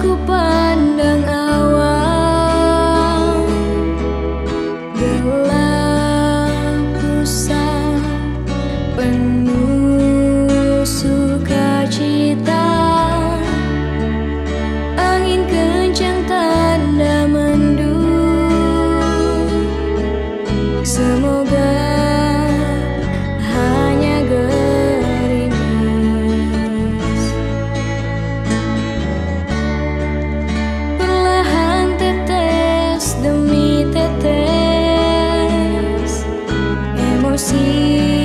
ku pandang see.